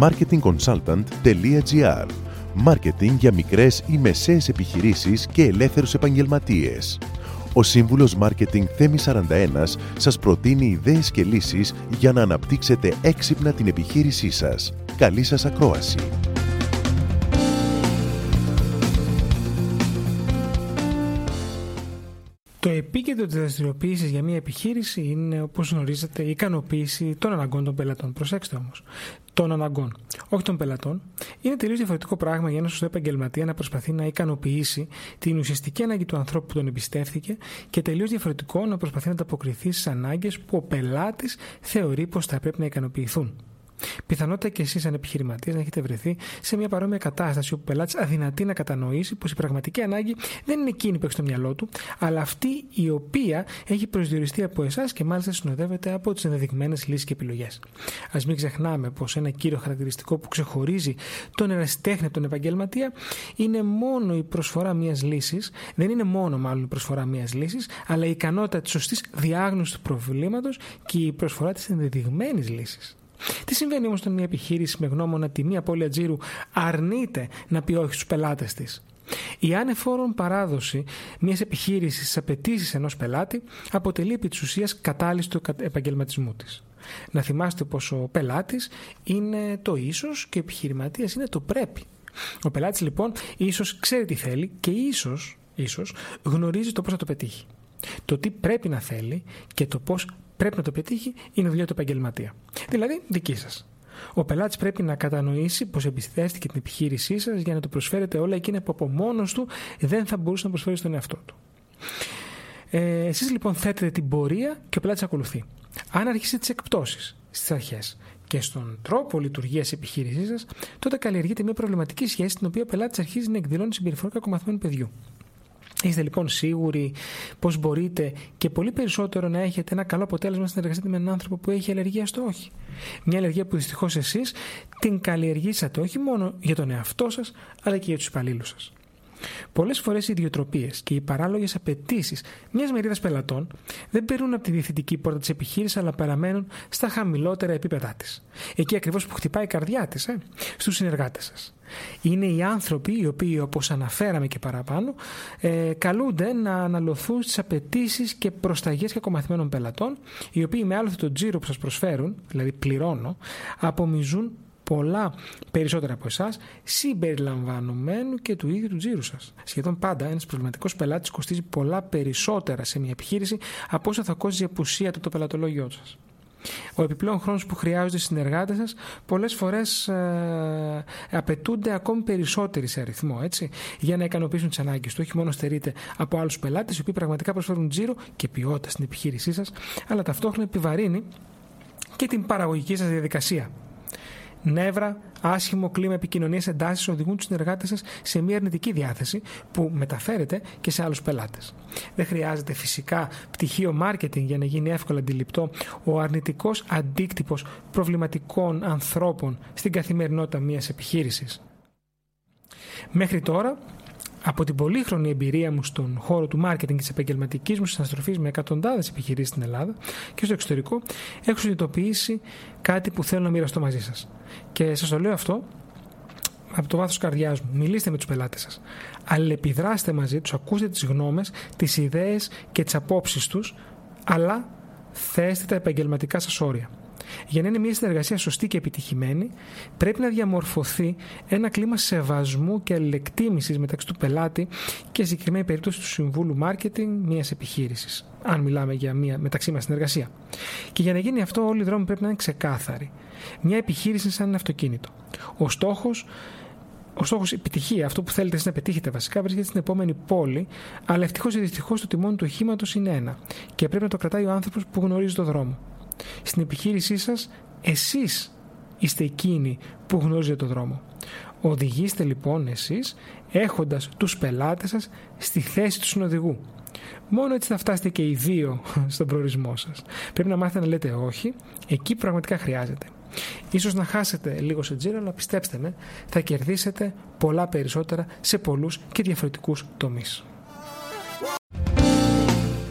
marketingconsultant.gr Μάρκετινγκ για μικρές ή μεσαίες επιχειρήσεις και ελεύθερους επαγγελματίες. Ο σύμβουλος Μάρκετινγκ Θέμη 41 σας προτείνει ιδέες και λύσεις για να αναπτύξετε έξυπνα την επιχείρησή σας. Καλή σας ακρόαση! Το επίκεντρο της δραστηριοποίησης για μια επιχείρηση είναι, όπως γνωρίζετε, η ικανοποίηση των αναγκών των πελατών. Προσέξτε όμως. Των αναγκών, όχι των πελατών. Είναι τελείως διαφορετικό πράγμα για ένα σωστό επαγγελματία να προσπαθεί να ικανοποιήσει την ουσιαστική ανάγκη του ανθρώπου που τον εμπιστεύθηκε και τελείως διαφορετικό να προσπαθεί να ανταποκριθεί στις ανάγκες που ο πελάτης θεωρεί πως θα πρέπει να ικανοποιηθούν. Πιθανότητα και εσείς, σαν επιχειρηματία, να έχετε βρεθεί σε μια παρόμοια κατάσταση όπου ο πελάτης αδυνατεί να κατανοήσει πως η πραγματική ανάγκη δεν είναι εκείνη που έχει στο μυαλό του, αλλά αυτή η οποία έχει προσδιοριστεί από εσάς και μάλιστα συνοδεύεται από τις ενδεδειγμένες λύσεις και επιλογές. Α μην ξεχνάμε πως ένα κύριο χαρακτηριστικό που ξεχωρίζει τον ερασιτέχνη από τον επαγγελματία είναι μόνο η προσφορά μιας λύσης, δεν είναι μόνο μάλλον η προσφορά μιας λύσης, αλλά η ικανότητα της σωστής διάγνωσης του προβλήματος και η προσφορά της ενδεδειγμένης λύσης. Τι συμβαίνει όμως όταν μια επιχείρηση με γνώμονα τιμή απώλεια τζίρου αρνείται να πει όχι στους πελάτες της; Η άνεφόρον παράδοση μιας επιχείρησης στις απαιτήσεις ενός πελάτη αποτελεί επί της ουσίας κατάλυση του επαγγελματισμού της. Να θυμάστε πως ο πελάτης είναι το ίσως και ο επιχειρηματίας είναι το πρέπει. Ο πελάτης λοιπόν ίσως ξέρει τι θέλει και ίσως ίσως γνωρίζει το πώς θα το πετύχει. Το τι πρέπει να θέλει και το πώς πρέπει να το πετύχει είναι δουλειά του επαγγελματία. Δηλαδή δική σας. Ο πελάτης πρέπει να κατανοήσει πως εμπιστεύτηκε την επιχείρησή σας για να του προσφέρετε όλα εκείνα που από μόνος του δεν θα μπορούσε να προσφέρει στον εαυτό του. Ε, Εσείς λοιπόν θέτετε την πορεία και ο πελάτης ακολουθεί. Αν αρχίσετε τις εκπτώσεις στις αρχές και στον τρόπο λειτουργίας της επιχείρησής σας, τότε καλλιεργείται μια προβληματική σχέση στην οποία ο πελάτης αρχίζει να εκδηλώνει συμπεριφορά κακομαθημένου παιδιού. Είστε λοιπόν σίγουροι πως μπορείτε και πολύ περισσότερο να έχετε ένα καλό αποτέλεσμα στην εργασία με έναν άνθρωπο που έχει αλλεργία στο όχι. Μια αλλεργία που δυστυχώς εσείς την καλλιεργήσατε όχι μόνο για τον εαυτό σας, αλλά και για τους υπαλλήλους σας. Πολλές φορές οι ιδιοτροπίες και οι παράλογες απαιτήσει μιας μερίδας πελατών δεν περνούν από τη διευθυντική πόρτα της επιχείρησης, αλλά παραμένουν στα χαμηλότερα επίπεδά της. Εκεί ακριβώς που χτυπάει η καρδιά της, ε, στους συνεργάτες σας. Είναι οι άνθρωποι οι οποίοι, όπως αναφέραμε και παραπάνω, ε, καλούνται να αναλωθούν στις απαιτήσεις και προσταγές κακομαθημένων πελατών, οι οποίοι με άλλο το τζίρο που σας προσφέρουν, δηλαδή πληρώνω, απομιζούν πολλά περισσότερα από εσάς, συμπεριλαμβανομένου και του ίδιου του τζίρου σας. Σχεδόν πάντα ένας προβληματικός πελάτης κοστίζει πολλά περισσότερα σε μια επιχείρηση από όσα θα κόστιζε η απουσία του το πελατολόγιο σας. Ο επιπλέον χρόνος που χρειάζονται οι συνεργάτες σας πολλές φορές ε, απαιτούνται ακόμη περισσότεροι σε αριθμό έτσι, για να ικανοποιήσουν τις ανάγκες του. Όχι μόνο στερείται από άλλους πελάτες, οι οποίοι πραγματικά προσφέρουν τζίρο και ποιότητα στην επιχείρησή σας, αλλά ταυτόχρονα επιβαρύνει και την παραγωγική σας διαδικασία. Νεύρα, άσχημο κλίμα επικοινωνίας, εντάσεις οδηγούν τους συνεργάτες σας σε μια αρνητική διάθεση που μεταφέρεται και σε άλλους πελάτες. Δεν χρειάζεται φυσικά πτυχίο marketing για να γίνει εύκολα αντιληπτό ο αρνητικός αντίκτυπος προβληματικών ανθρώπων στην καθημερινότητα μιας επιχείρησης. Μέχρι τώρα, από την πολύχρονη εμπειρία μου στον χώρο του μάρκετινγκ και της επαγγελματικής μου συναστροφής με εκατοντάδες επιχειρήσεις στην Ελλάδα και στο εξωτερικό, έχω συνειδητοποιήσει κάτι που θέλω να μοιραστώ μαζί σας. Και σας το λέω αυτό από το βάθος καρδιάς μου. Μιλήστε με τους πελάτες σας. Αλληλεπιδράστε μαζί τους, ακούστε τις γνώμες, τις ιδέες και τις απόψεις τους, αλλά θέστε τα επαγγελματικά σας όρια. Για να είναι μια συνεργασία σωστή και επιτυχημένη, πρέπει να διαμορφωθεί ένα κλίμα σεβασμού και αλληλεκτίμησης μεταξύ του πελάτη και συγκεκριμένη περίπτωση του συμβούλου marketing μιας επιχείρησης. Αν μιλάμε για μια μεταξύ μας συνεργασία. Και για να γίνει αυτό, όλοι οι δρόμοι πρέπει να είναι ξεκάθαροι. Μια επιχείρηση είναι σαν ένα αυτοκίνητο. Ο στόχος ο στόχος επιτυχία, αυτό που θέλετε εσείς να πετύχετε βασικά, βρίσκεται στην επόμενη πόλη, αλλά ευτυχώς ή δυστυχώς το τιμόνι του οχήματος είναι ένα. Και πρέπει να το κρατάει ο άνθρωπος που γνωρίζει το δρόμο. Στην επιχείρησή σας εσείς είστε εκείνοι που γνωρίζετε το δρόμο. Οδηγήστε λοιπόν εσείς έχοντας τους πελάτες σας στη θέση του συνοδηγού. Μόνο έτσι θα φτάσετε και οι δύο στον προορισμό σας. Πρέπει να μάθετε να λέτε όχι εκεί που πραγματικά χρειάζεται. Ίσως να χάσετε λίγο σε τζίρο, αλλά πιστέψτε με, θα κερδίσετε πολλά περισσότερα σε πολλούς και διαφορετικούς τομείς.